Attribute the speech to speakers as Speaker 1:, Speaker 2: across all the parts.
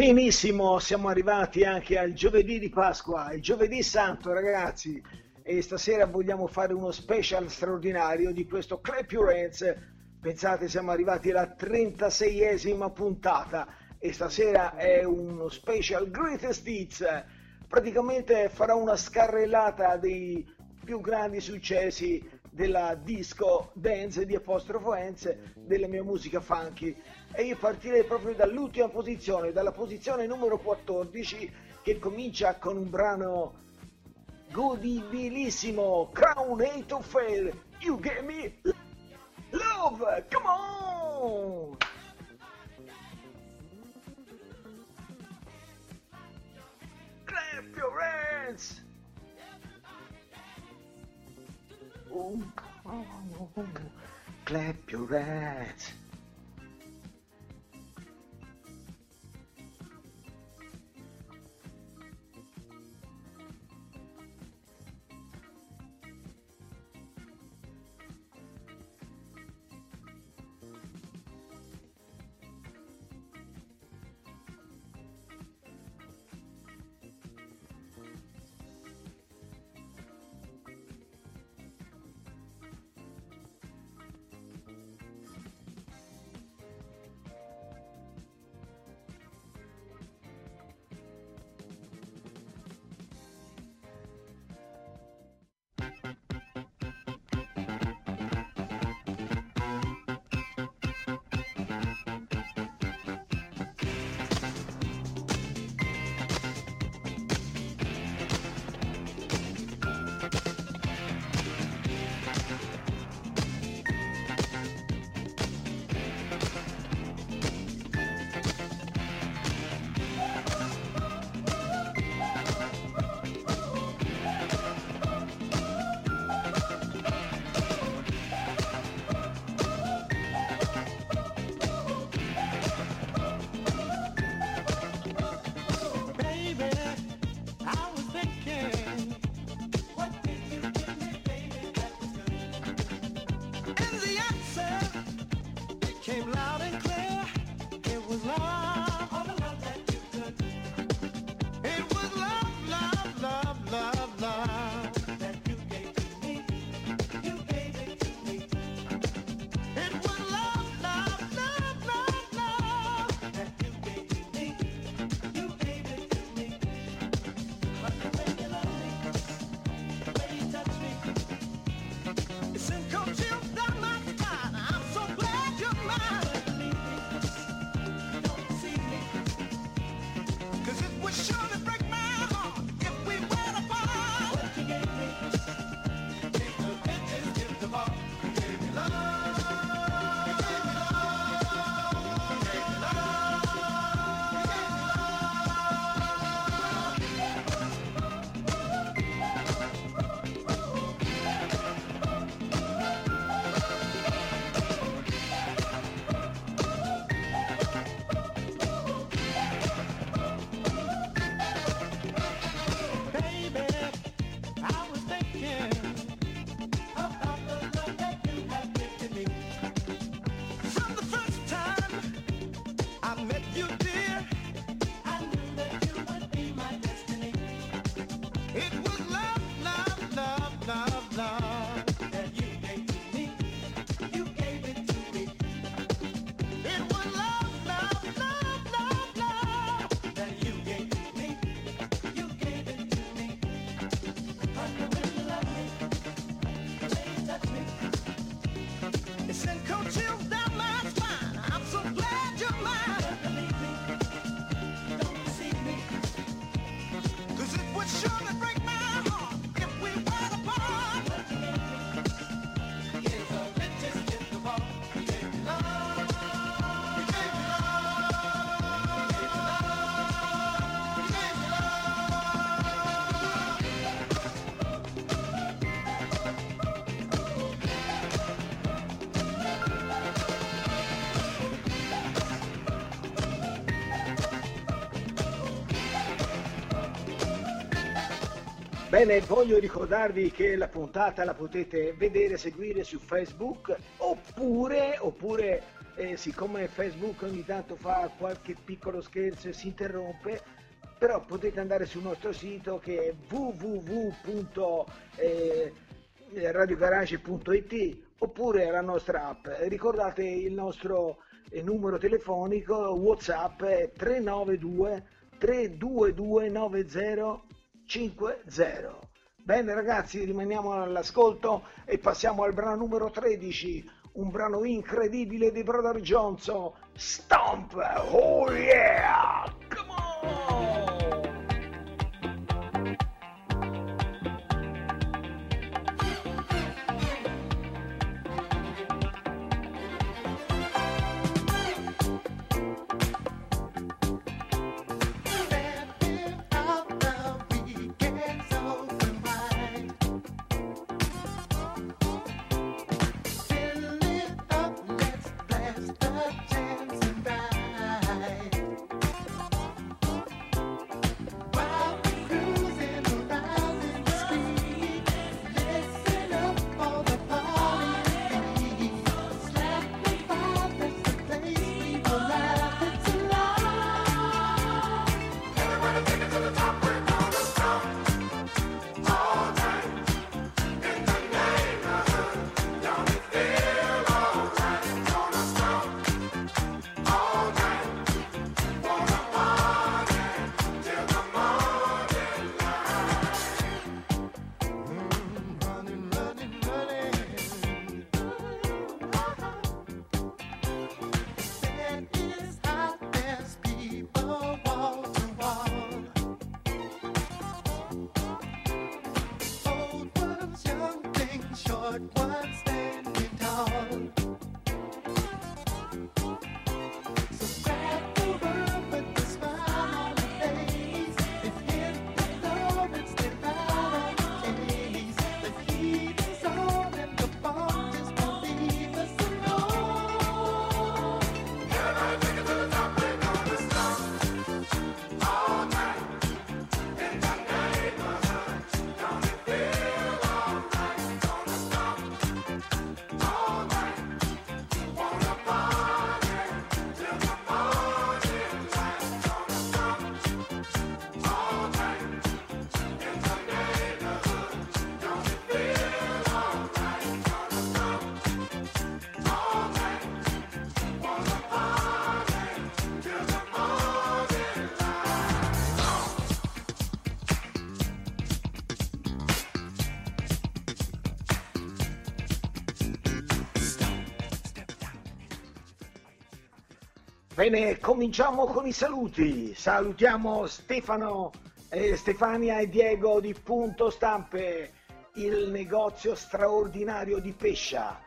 Speaker 1: Benissimo, siamo arrivati anche al giovedì di Pasqua, il giovedì santo ragazzi e stasera vogliamo fare uno special straordinario di questo Clap Your Hands. Pensate, siamo arrivati alla 36esima puntata e stasera è uno special greatest hits. Praticamente farò una scarrellata dei più grandi successi della disco dance di apostrofo Enz della mia musica funky e io partirei proprio dall'ultima posizione, dalla posizione numero 14 che comincia con un brano godibilissimo Crown 8 of Fail You Get Me Love Come on! Clap your hands oh, oh, oh. Clap your hands Bene, voglio ricordarvi che la puntata la potete vedere, seguire su Facebook oppure, oppure eh, siccome Facebook ogni tanto fa qualche piccolo scherzo e si interrompe, però potete andare sul nostro sito che è www.radiogarage.it oppure la nostra app. Ricordate il nostro eh, numero telefonico WhatsApp è 392 322 90 5-0. Bene ragazzi, rimaniamo all'ascolto e passiamo al brano numero 13, un brano incredibile di Brother Johnson, Stomp! Oh yeah! Bene, cominciamo con i saluti. Salutiamo Stefano, eh, Stefania e Diego di Punto Stampe, il negozio straordinario di Pescia,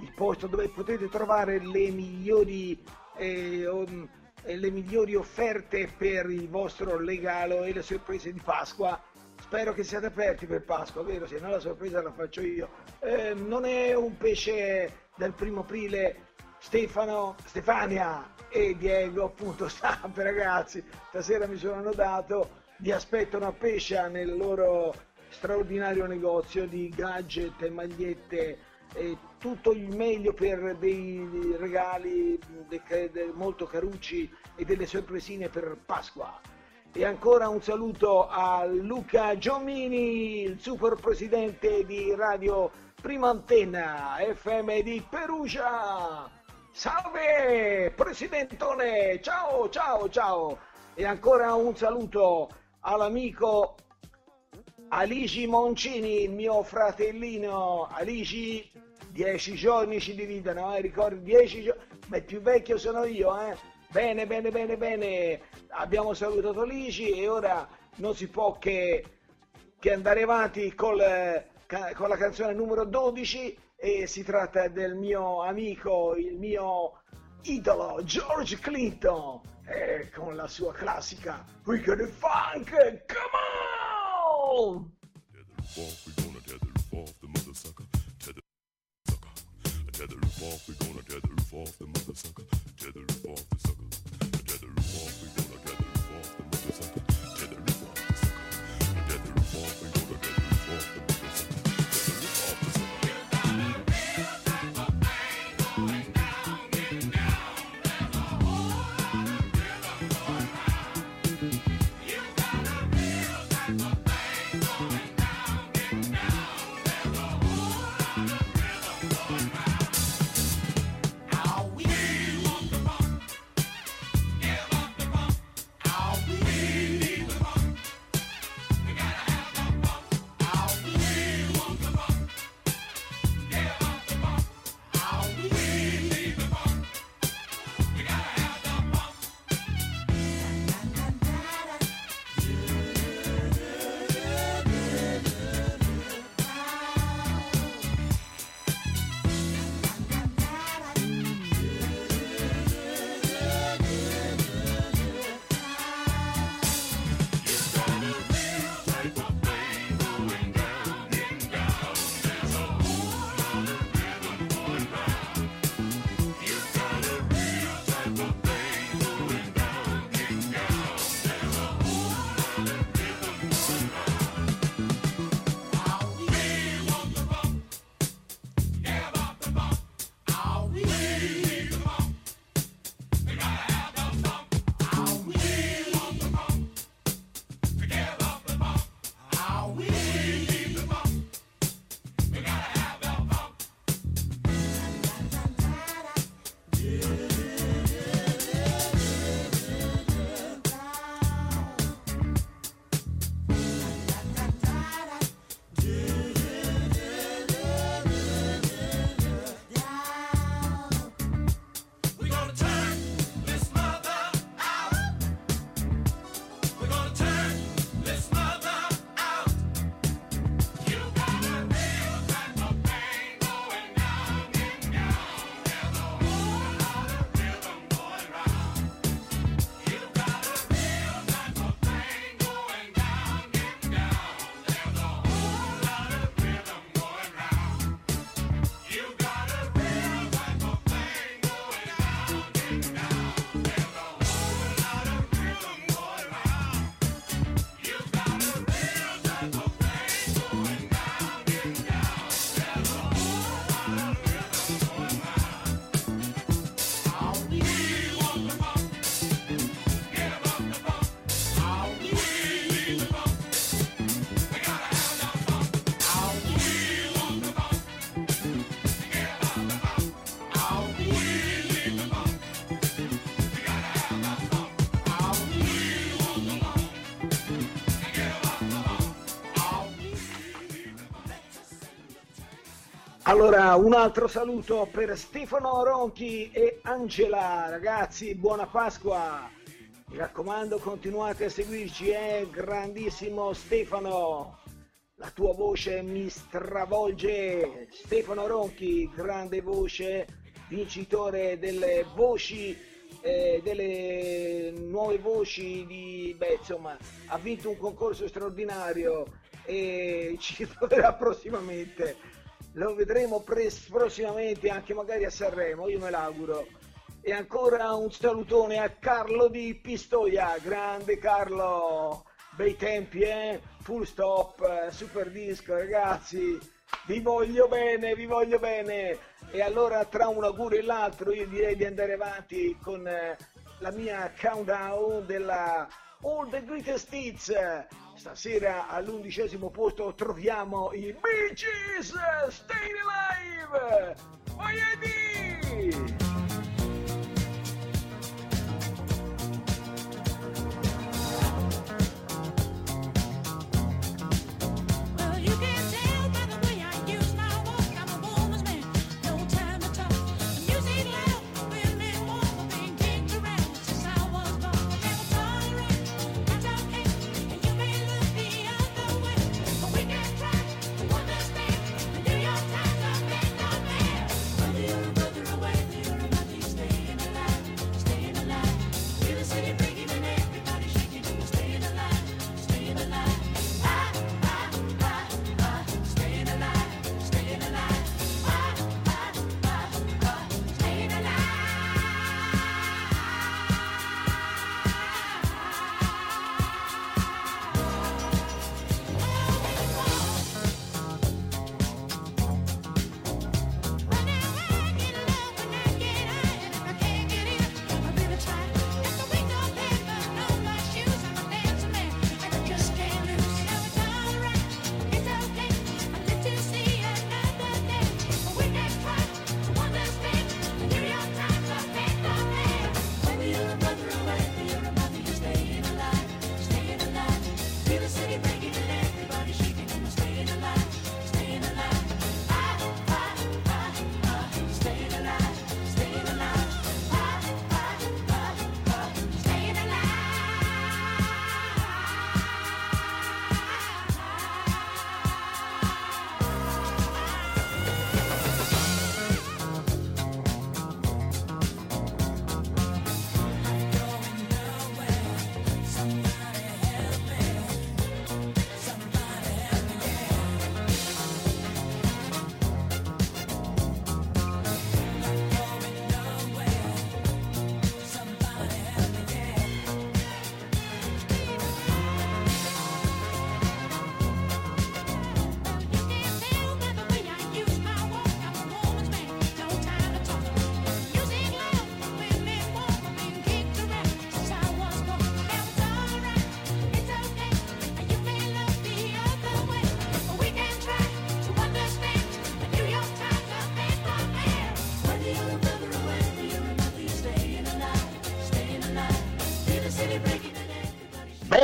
Speaker 1: il posto dove potete trovare le migliori, eh, um, le migliori offerte per il vostro regalo e le sorprese di Pasqua. Spero che siate aperti per Pasqua, vero? Se no la sorpresa la faccio io. Eh, non è un pesce del primo aprile Stefano, Stefania e Diego, appunto, stampe ragazzi, stasera mi sono annodato, vi aspettano a Pescia nel loro straordinario negozio di gadget, magliette e tutto il meglio per dei regali molto carucci e delle sorpresine per Pasqua. E ancora un saluto a Luca Giomini, il super presidente di Radio Prima Antenna FM di Perugia. Salve Presidentone, ciao ciao ciao. E ancora un saluto all'amico Aligi Moncini, mio fratellino. Aligi, dieci giorni ci dividono, eh, ricordi? Dieci giorni, ma il più vecchio sono io, eh. Bene, bene, bene, bene, abbiamo salutato Aligi e ora non si può che, che andare avanti col, con la canzone numero 12 e si tratta del mio amico, il mio idolo George Clinton e con la sua classica We the Funk, come on! Tether off, we gonna tether off the mother sucker. Allora, un altro saluto per Stefano Ronchi e Angela, ragazzi, buona Pasqua. Mi raccomando, continuate a seguirci, eh? grandissimo Stefano. La tua voce mi stravolge. Stefano Ronchi, grande voce, vincitore delle voci, eh, delle nuove voci di, beh, insomma, ha vinto un concorso straordinario e ci troverà prossimamente. Lo vedremo pres- prossimamente anche magari a Sanremo, io me l'auguro. E ancora un salutone a Carlo di Pistoia, grande Carlo, bei tempi, eh? Full stop, eh, super disco, ragazzi, vi voglio bene, vi voglio bene. E allora tra un augurio e l'altro io direi di andare avanti con eh, la mia countdown della All the Greatest Hits. Stasera all'undicesimo posto troviamo i Bee Gees, Stay Alive! Voglio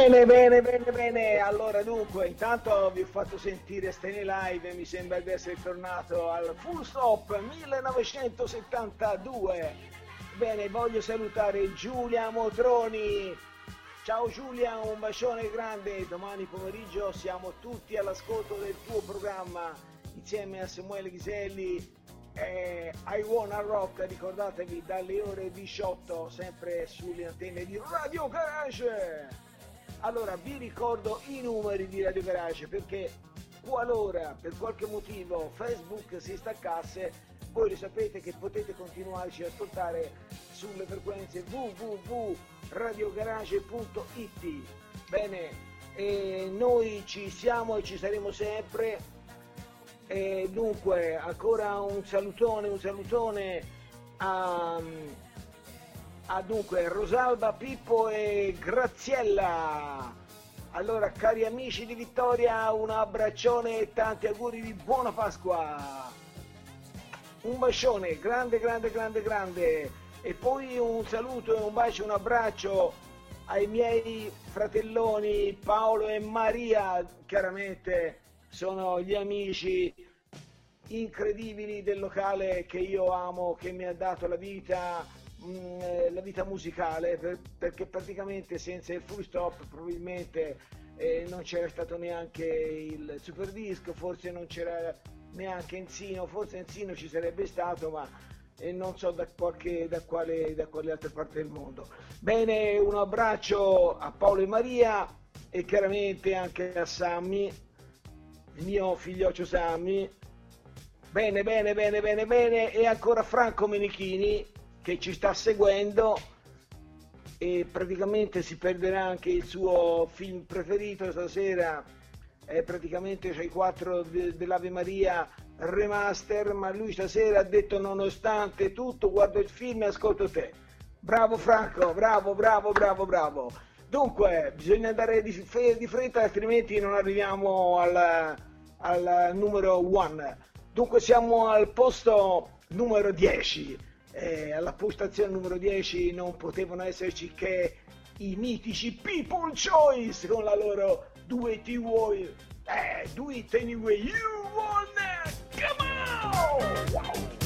Speaker 1: Bene, bene, bene, bene. Allora, dunque, intanto vi ho fatto sentire Stay Live mi sembra di essere tornato al Full Stop 1972. Bene, voglio salutare Giulia Motroni. Ciao Giulia, un bacione grande. Domani pomeriggio siamo tutti all'ascolto del tuo programma insieme a Samuele Ghiselli. e I Wanna Rock, ricordatevi dalle ore 18 sempre sulle antenne di Radio Garage. Allora vi ricordo i numeri di Radio Garage perché qualora per qualche motivo Facebook si staccasse, voi lo sapete che potete continuarci ad ascoltare sulle frequenze www.radiogarage.it. Bene, e noi ci siamo e ci saremo sempre. E dunque, ancora un salutone, un salutone a, a dunque Rosalba, Pippo e Graziella. Allora, cari amici di Vittoria, un abbraccione e tanti auguri di buona Pasqua. Un bacione, grande, grande, grande, grande. E poi un saluto e un bacio, un abbraccio ai miei fratelloni Paolo e Maria, chiaramente sono gli amici incredibili del locale che io amo, che mi ha dato la vita, mh, eh, la vita musicale, per- perché praticamente senza il full stop probabilmente eh, non c'era stato neanche il super disco, forse non c'era neanche Enzino, forse Enzino ci sarebbe stato, ma eh, non so da, qualche, da, quale, da quale altra parte del mondo. Bene, un abbraccio a Paolo e Maria e chiaramente anche a Sammy, il mio figlioccio Sammy. Bene, bene, bene, bene, bene. E ancora Franco Menichini che ci sta seguendo e praticamente si perderà anche il suo film preferito stasera. È praticamente c'è i quattro de- dell'Ave Maria remaster, ma lui stasera ha detto nonostante tutto guardo il film e ascolto te. Bravo Franco, bravo, bravo, bravo, bravo. Dunque, bisogna andare di, di fretta, altrimenti non arriviamo al, al numero one. Dunque siamo al posto numero 10. Eh, alla postazione numero 10 non potevano esserci che i mitici People Choice con la loro Do It Will. Eh, Do It Anyway You Wanna. Come on! Wow!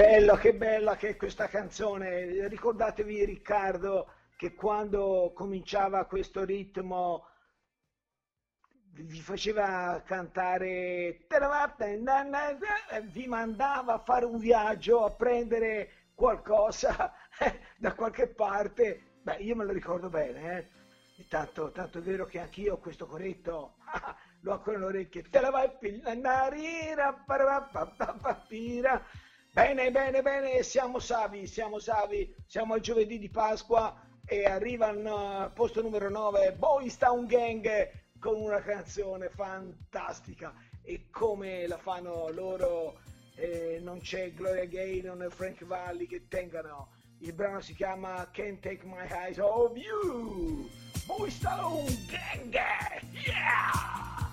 Speaker 1: Che bello, che bella che è questa canzone. Ricordatevi Riccardo che quando cominciava questo ritmo vi faceva cantare vi mandava a fare un viaggio a prendere qualcosa da qualche parte. Beh, io me lo ricordo bene, eh. Tanto, tanto è vero che anch'io questo corretto, l'ho ancora nelle orecchie. Te la vai a parapapapapira. Bene, bene, bene, siamo savi, siamo savi, siamo al giovedì di Pasqua e arriva al uh, posto numero 9 Boys Town Gang con una canzone fantastica. E come la fanno loro eh, non c'è Gloria Gaynor e Frank Valli che tengano. Il brano si chiama Can't Take My Eyes Off You. Boys Town Gang yeah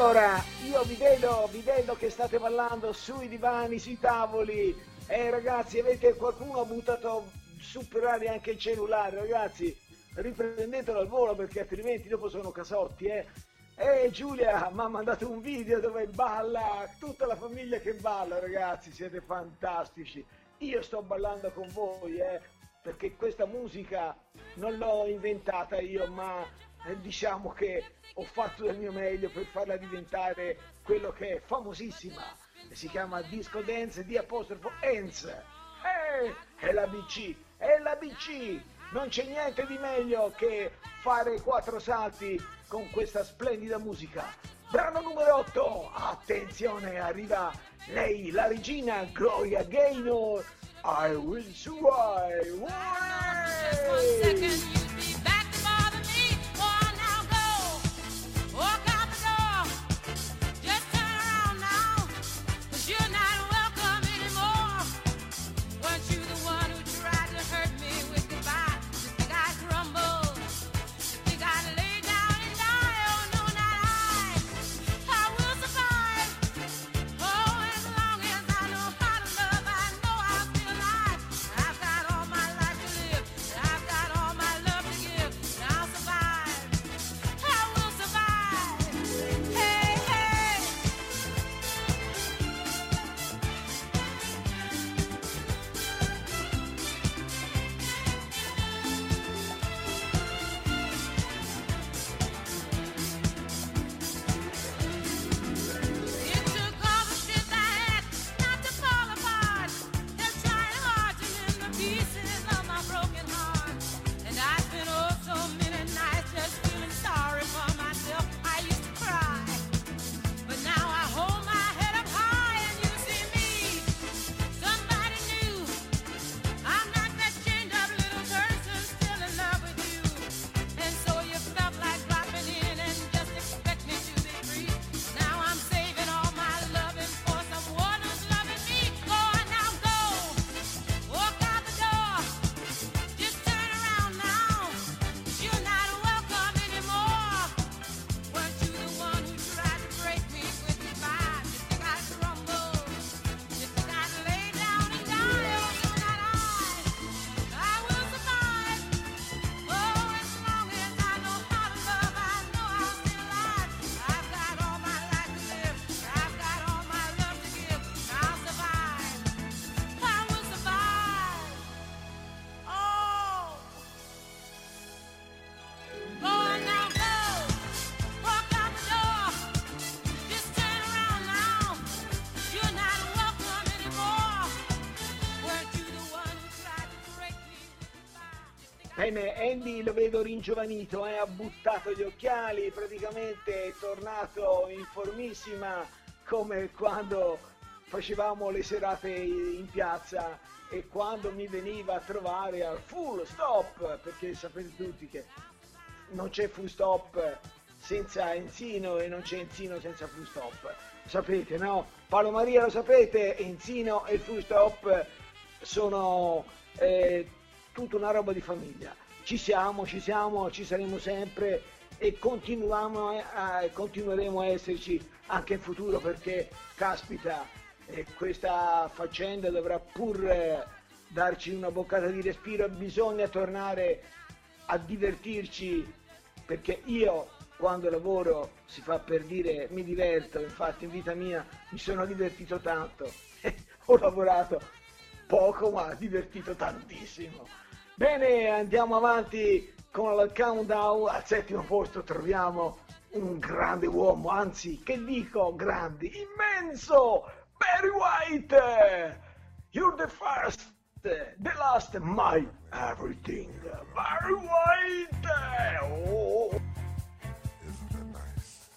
Speaker 1: Allora, io vi vedo, vi vedo che state ballando sui divani, sui tavoli. Eh ragazzi, avete qualcuno ha buttato su per aria anche il cellulare, ragazzi. Riprendetelo al volo perché altrimenti dopo sono casotti, eh. Eh Giulia mi ha mandato un video dove balla, tutta la famiglia che balla, ragazzi, siete fantastici. Io sto ballando con voi, eh, perché questa musica non l'ho inventata io, ma eh, diciamo che ho fatto del mio meglio per farla diventare quello che è famosissima. Si chiama Disco Dance di apostrofo Enz. Eh, è la BC, è la BC. Non c'è niente di meglio che fare quattro salti con questa splendida musica. Brano numero 8, attenzione, arriva lei, la regina Gloria Gaynor. I will survive. Andy lo vedo ringiovanito, eh, ha buttato gli occhiali, praticamente è tornato in formissima come quando facevamo le serate in piazza e quando mi veniva a trovare al full stop, perché sapete tutti che non c'è full stop senza Enzino e non c'è Enzino senza full stop. Sapete, no? Paolo Maria lo sapete, Enzino e full stop sono eh, tutta una roba di famiglia. Ci siamo, ci siamo, ci saremo sempre e a, continueremo a esserci anche in futuro perché, caspita, eh, questa faccenda dovrà pur eh, darci una boccata di respiro. Bisogna tornare a divertirci perché io quando lavoro si fa per dire mi diverto, infatti in vita mia mi sono divertito tanto, ho lavorato poco ma divertito tantissimo. Bene, andiamo avanti con il countdown, al settimo posto troviamo un grande uomo, anzi che dico grande, immenso, Barry White! You're the first, the last, my everything, Barry White! Oh.
Speaker 2: Isn't it nice?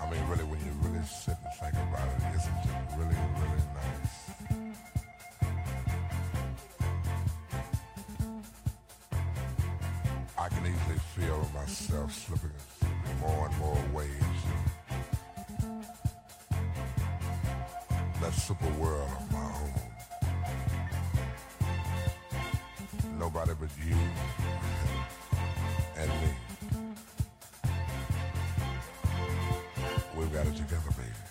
Speaker 2: I mean, really, when you really sit and think about it, feel myself slipping in more and more ways. That super world of my own. Nobody but you and me. We've got it together, baby.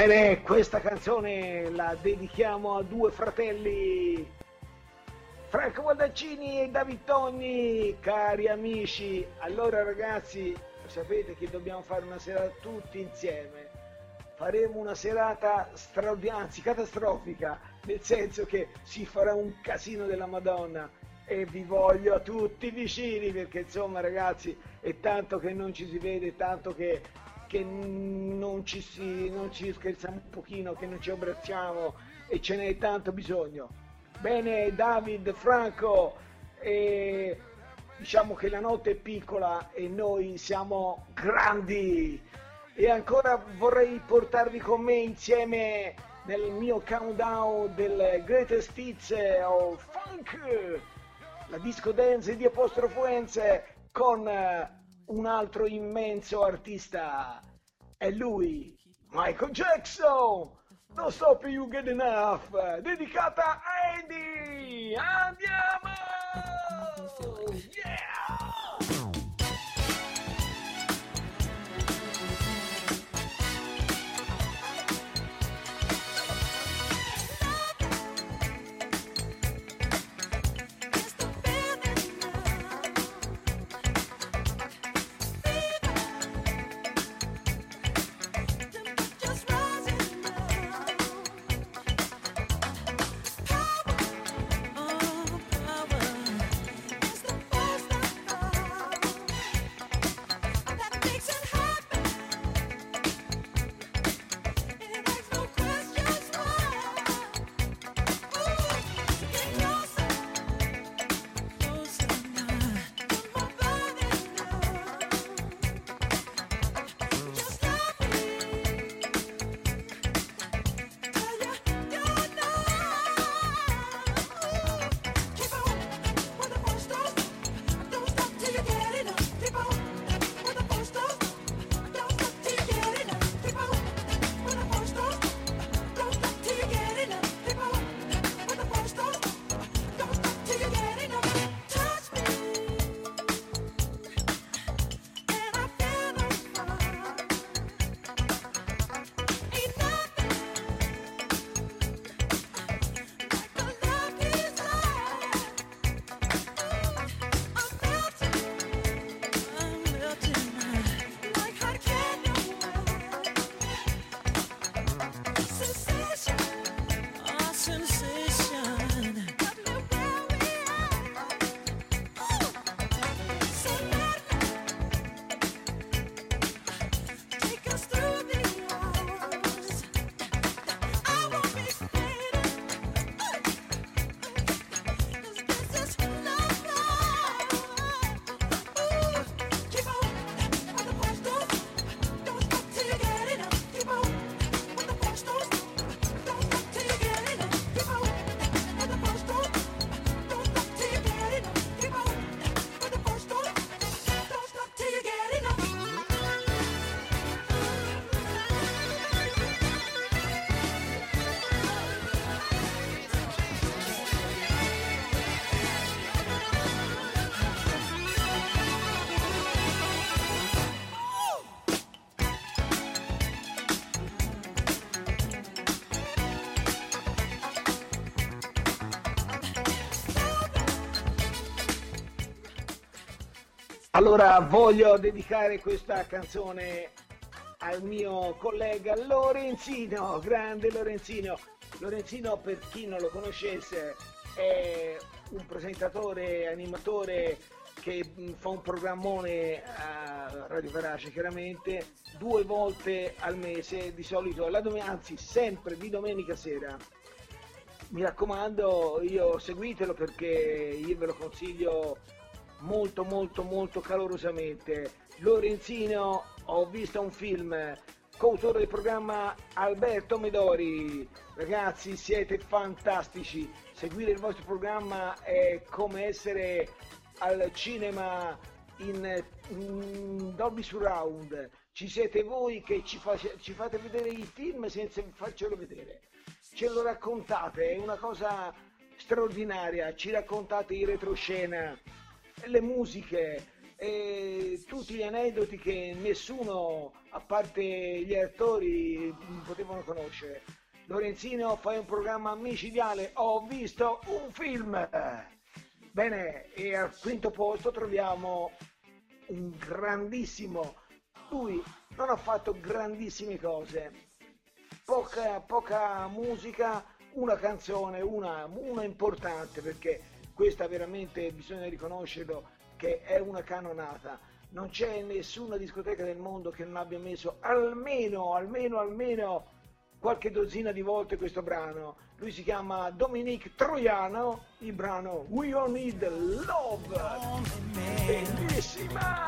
Speaker 1: Bene, questa canzone la dedichiamo a due fratelli, Franco Guadaccini e David Togni, cari amici. Allora ragazzi, sapete che dobbiamo fare una serata tutti insieme. Faremo una serata straordinaria, anzi catastrofica, nel senso che si farà un casino della Madonna e vi voglio a tutti vicini perché insomma ragazzi è tanto che non ci si vede, tanto che che non ci, si, non ci scherziamo un pochino, che non ci abbracciamo e ce n'è tanto bisogno. Bene David, Franco, eh, diciamo che la notte è piccola e noi siamo grandi e ancora vorrei portarvi con me insieme nel mio countdown del Greatest Hits of Funk, la disco dance di apostrofo Enze con un altro immenso artista. È lui, Michael Jackson. Non stop you get enough. Dedicata a Andy. Andiamo! Yeah! Allora voglio dedicare questa canzone al mio collega Lorenzino, grande Lorenzino. Lorenzino, per chi non lo conoscesse, è un presentatore, animatore che mh, fa un programmone a Radio Verace, chiaramente, due volte al mese, di solito, dom- anzi sempre di domenica sera. Mi raccomando, io seguitelo perché io ve lo consiglio molto molto molto calorosamente. Lorenzino, ho visto un film, coautore del programma Alberto Medori. Ragazzi, siete fantastici. Seguire il vostro programma è come essere al cinema in, in Dolby Surround. Ci siete voi che ci, face- ci fate vedere i film senza farcelo vedere. Ce lo raccontate, è una cosa straordinaria. Ci raccontate in retroscena le musiche, e tutti gli aneddoti che nessuno, a parte gli attori, potevano conoscere. Lorenzino, fai un programma micidiale, ho visto un film. Bene, e al quinto posto troviamo un grandissimo, lui non ha fatto grandissime cose, poca, poca musica, una canzone, una, una importante perché questa veramente bisogna riconoscerlo che è una canonata. Non c'è nessuna discoteca del mondo che non abbia messo almeno, almeno, almeno qualche dozzina di volte questo brano. Lui si chiama Dominique Troiano, il brano We All Need Love. Bellissima!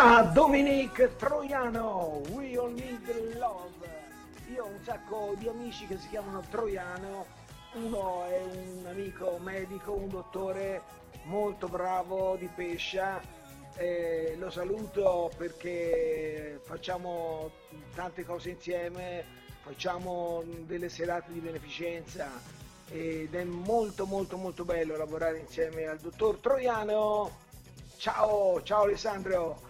Speaker 1: Ah, Dominique Troiano, We All Need Love. Io ho un sacco di amici che si chiamano Troiano, uno è un amico medico, un dottore molto bravo di Pescia eh, lo saluto perché facciamo tante cose insieme, facciamo delle serate di beneficenza ed è molto molto molto bello lavorare insieme al dottor Troiano. Ciao, ciao Alessandro.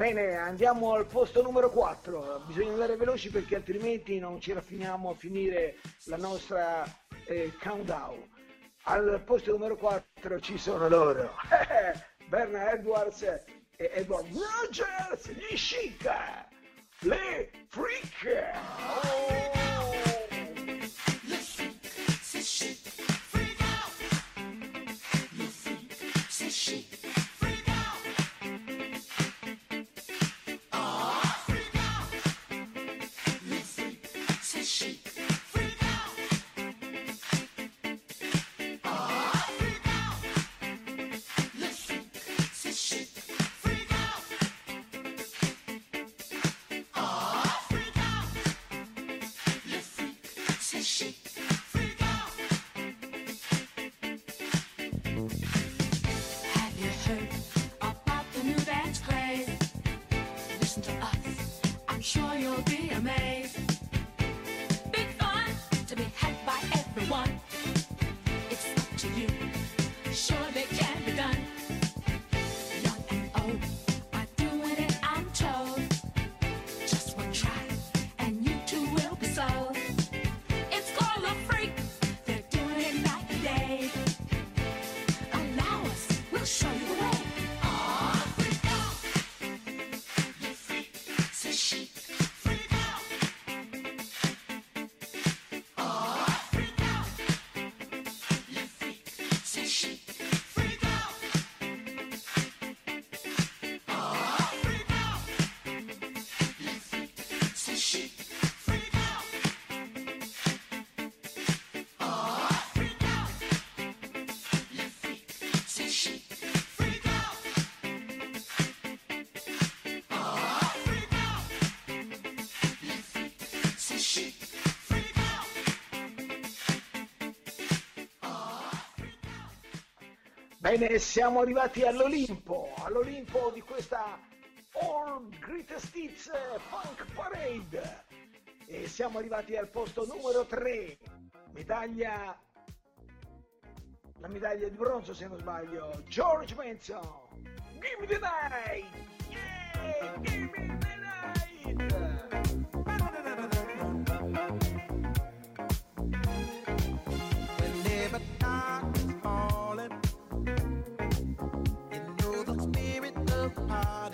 Speaker 1: Bene, andiamo al posto numero 4. Bisogna andare veloci perché altrimenti non ci raffiniamo a finire la nostra eh, countdown. Al posto numero 4 ci sono loro. Bernard Edwards e Edward Rogers, gli chic, le freak. Oh!
Speaker 3: Show
Speaker 1: Bene, siamo arrivati all'Olimpo, all'Olimpo di questa All Greatest Hits Funk Parade. E siamo arrivati al posto numero 3, medaglia, la medaglia di bronzo se non sbaglio, George Benson. Give me the night! Yeah! Give me the night!
Speaker 4: Of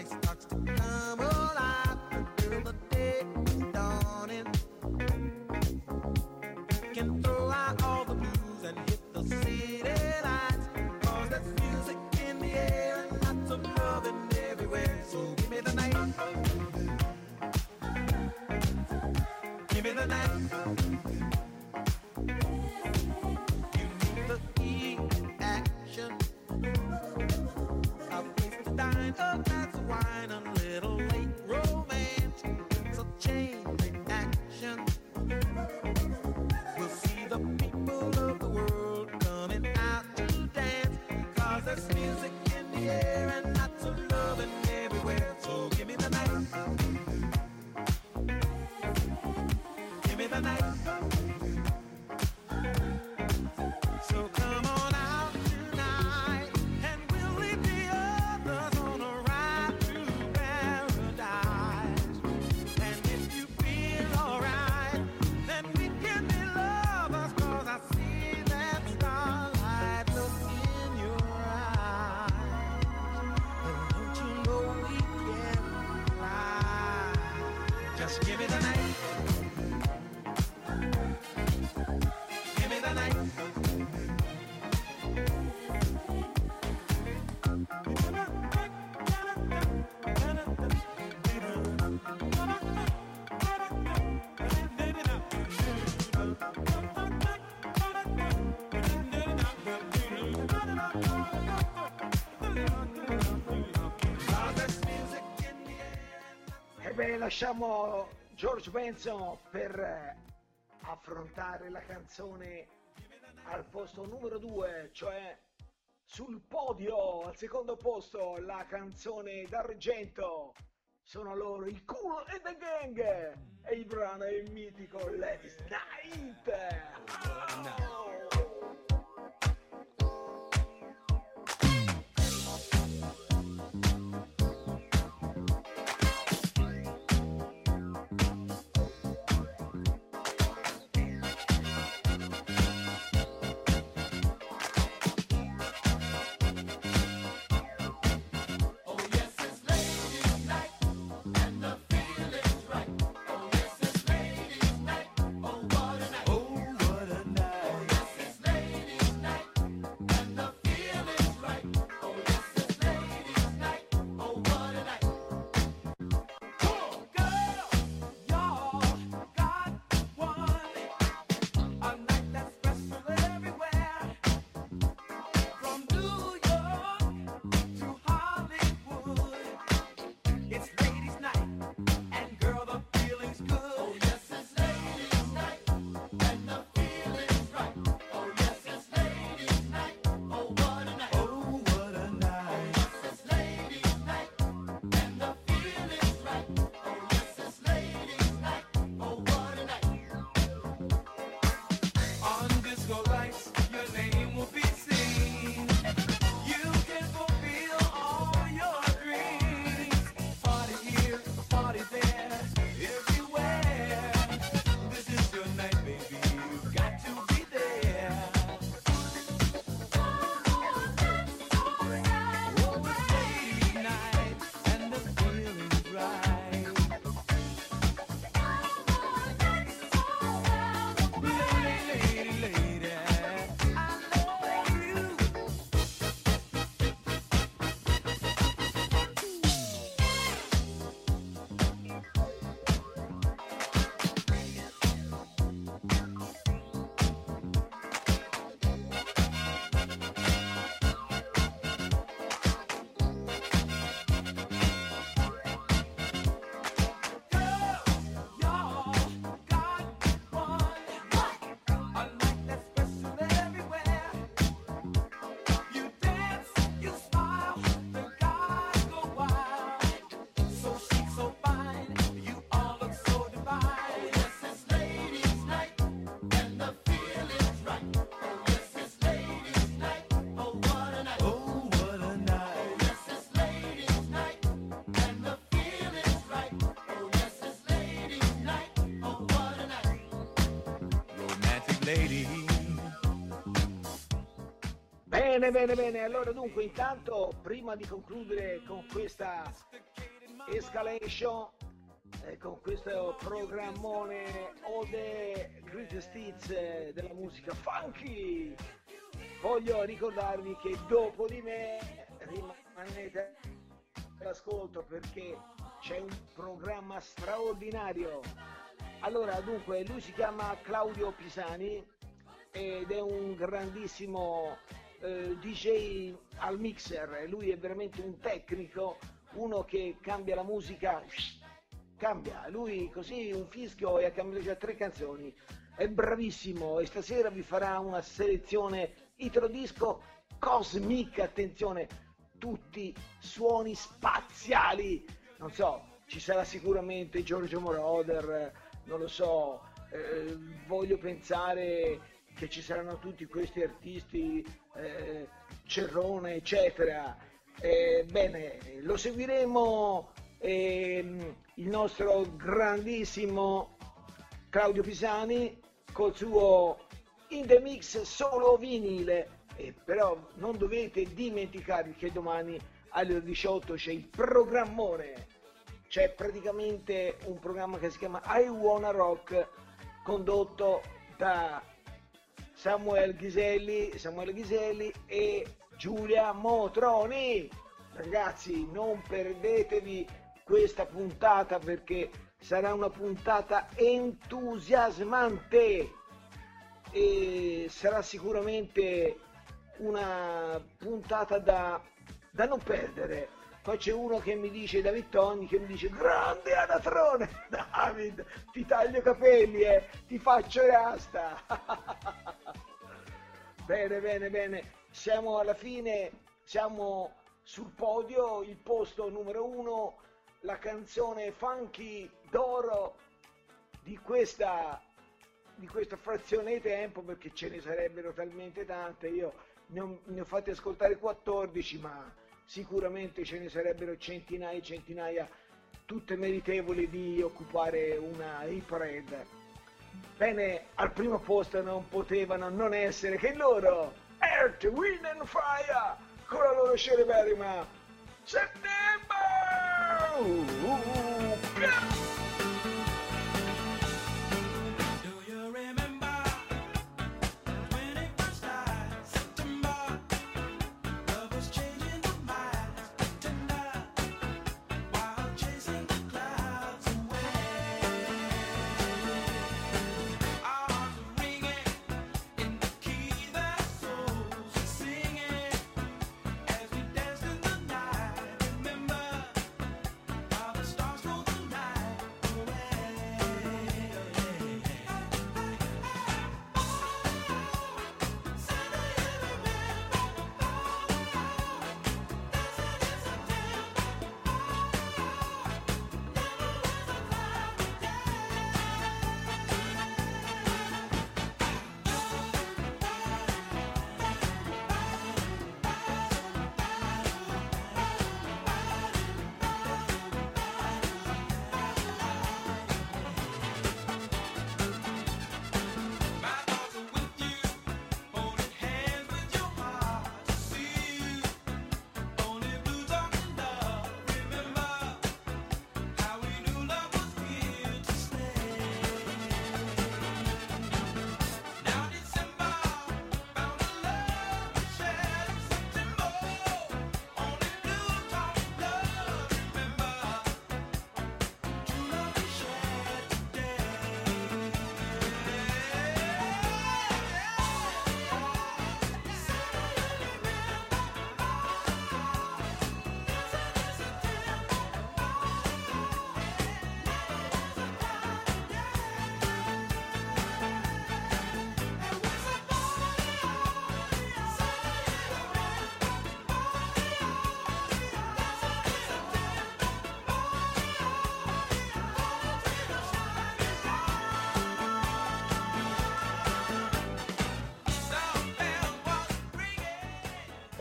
Speaker 1: lasciamo George Benson per eh, affrontare la canzone al posto numero 2, cioè sul podio, al secondo posto, la canzone d'argento. Sono loro il culo e the gang e il brano è il mitico Ladies Night. Oh! Bene, bene, bene. Allora dunque intanto prima di concludere con questa escalation, eh, con questo programmone Ode Greatest Hits eh, della musica funky, voglio ricordarvi che dopo di me rimanete all'ascolto perché c'è un programma straordinario. Allora dunque lui si chiama Claudio Pisani ed è un grandissimo eh, DJ al mixer, lui è veramente un tecnico, uno che cambia la musica, cambia, lui così un fischio e ha cambiato già tre canzoni, è bravissimo e stasera vi farà una selezione itrodisco cosmica, attenzione, tutti suoni spaziali, non so, ci sarà sicuramente Giorgio Moroder, non lo so, eh, voglio pensare che ci saranno tutti questi artisti, eh, Cerrone, eccetera. Eh, bene, lo seguiremo ehm, il nostro grandissimo Claudio Pisani col suo In The Mix solo vinile. Eh, però non dovete dimenticarvi che domani alle ore 18 c'è il programmone. C'è praticamente un programma che si chiama I Wanna Rock condotto da Samuel Ghiselli, Samuele Ghiselli e Giulia Motroni. Ragazzi, non perdetevi questa puntata perché sarà una puntata entusiasmante e sarà sicuramente una puntata da, da non perdere. Poi c'è uno che mi dice, David Togni, che mi dice, grande anatrone, David, ti taglio i capelli, eh, ti faccio rasta. bene, bene, bene. siamo alla fine, siamo sul podio, il posto numero uno, la canzone funky d'oro di questa, di questa frazione di tempo, perché ce ne sarebbero talmente tante, io ne ho, ne ho fatte ascoltare 14, ma sicuramente ce ne sarebbero centinaia e centinaia, tutte meritevoli di occupare una hip parade. Bene, al primo posto non potevano non essere che loro, Earth, Wind and Fire, con la loro celeberrima September! Uh,
Speaker 4: Do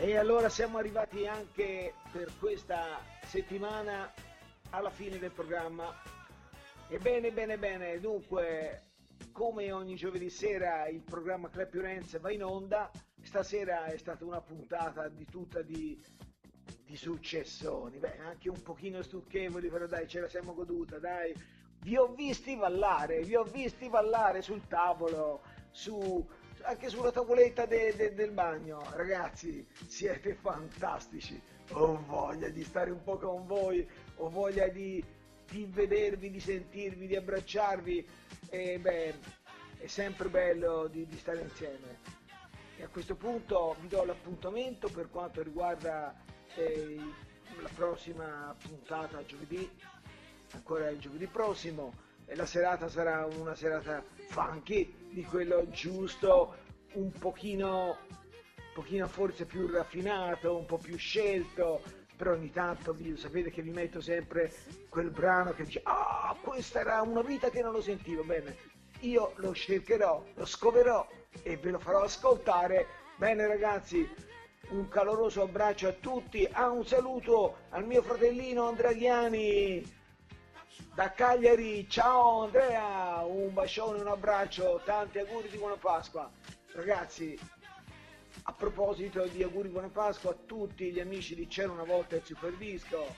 Speaker 1: E allora siamo arrivati anche per questa settimana alla fine del programma. Ebbene, bene, bene, dunque, come ogni giovedì sera il programma Club Fiorenze va in onda, stasera è stata una puntata di tutta di, di successoni, beh, anche un pochino stucchevoli, però dai, ce la siamo goduta, dai. Vi ho visti ballare, vi ho visti ballare sul tavolo, su, anche sulla tavoletta de- de- del bagno. Ragazzi, siete fantastici. Ho voglia di stare un po' con voi, ho voglia di, di vedervi, di sentirvi, di abbracciarvi. E beh, è sempre bello di, di stare insieme. E a questo punto vi do l'appuntamento per quanto riguarda eh, la prossima puntata giovedì, ancora il giovedì prossimo. La serata sarà una serata funky, di quello giusto, un pochino, pochino forse più raffinato, un po' più scelto, però ogni tanto vi, sapete che vi metto sempre quel brano che dice ah questa era una vita che non lo sentivo. Bene io lo cercherò lo scoverò e ve lo farò ascoltare. Bene ragazzi un caloroso abbraccio a tutti ah, un saluto al mio fratellino Andrea Ghiani da Cagliari ciao Andrea un bacione un abbraccio tanti auguri di buona Pasqua ragazzi a proposito di auguri buona Pasqua a tutti gli amici di C'era una volta il Super Disco,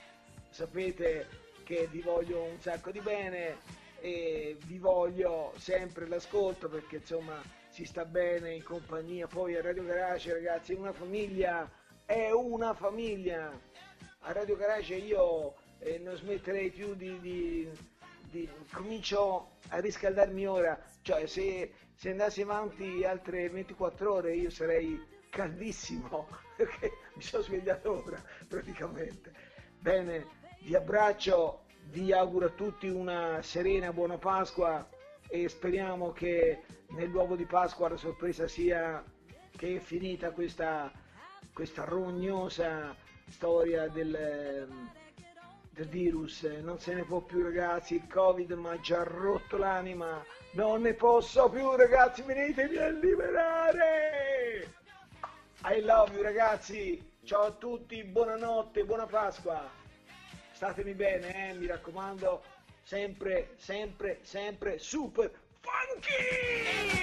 Speaker 1: sapete che vi voglio un sacco di bene e vi voglio sempre l'ascolto perché insomma si sta bene in compagnia. Poi a Radio Garage ragazzi una famiglia, è una famiglia. A Radio Garage io eh, non smetterei più di, di- di- comincio a riscaldarmi ora, cioè se, se andassi avanti altre 24 ore io sarei caldissimo perché mi sono svegliato ora praticamente. Bene, vi abbraccio, vi auguro a tutti una serena buona Pasqua e speriamo che nell'uovo di Pasqua la sorpresa sia che è finita questa questa rognosa storia del, del virus. Non se ne può più ragazzi, il covid mi ha già rotto l'anima. Non ne posso più ragazzi, venitemi a liberare! I love you ragazzi, ciao a tutti, buonanotte, buona Pasqua. Statemi bene, eh, mi raccomando, sempre, sempre, sempre super funky!